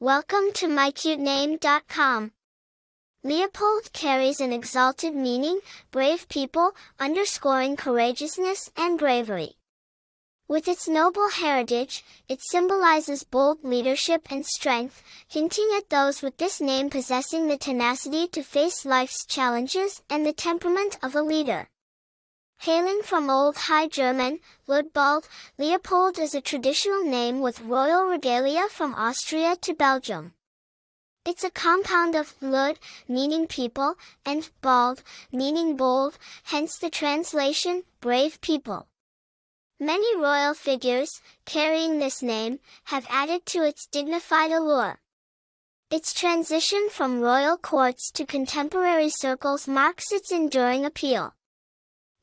Welcome to mycutename.com. Leopold carries an exalted meaning, brave people, underscoring courageousness and bravery. With its noble heritage, it symbolizes bold leadership and strength, hinting at those with this name possessing the tenacity to face life's challenges and the temperament of a leader. Hailing from Old High German, Luitpold, Leopold is a traditional name with royal regalia from Austria to Belgium. It's a compound of Lud, meaning people, and Bald, meaning bold, hence the translation, brave people. Many royal figures, carrying this name, have added to its dignified allure. Its transition from royal courts to contemporary circles marks its enduring appeal.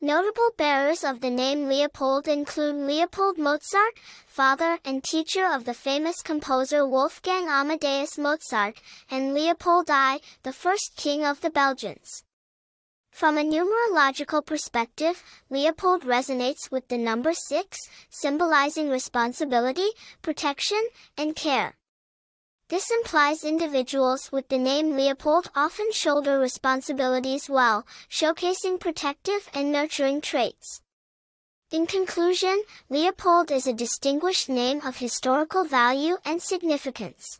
Notable bearers of the name Leopold include Leopold Mozart, father and teacher of the famous composer Wolfgang Amadeus Mozart, and Leopold I, the first king of the Belgians. From a numerological perspective, Leopold resonates with the number 6, symbolizing responsibility, protection, and care. This implies individuals with the name Leopold often shoulder responsibilities well, showcasing protective and nurturing traits. In conclusion, Leopold is a distinguished name of historical value and significance.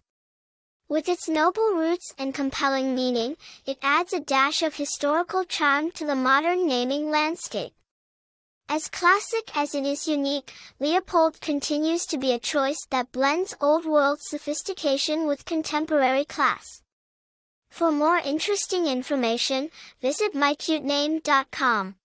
With its noble roots and compelling meaning, it adds a dash of historical charm to the modern naming landscape. As classic as it is unique, Leopold continues to be a choice that blends old world sophistication with contemporary class. For more interesting information, visit mycutename.com.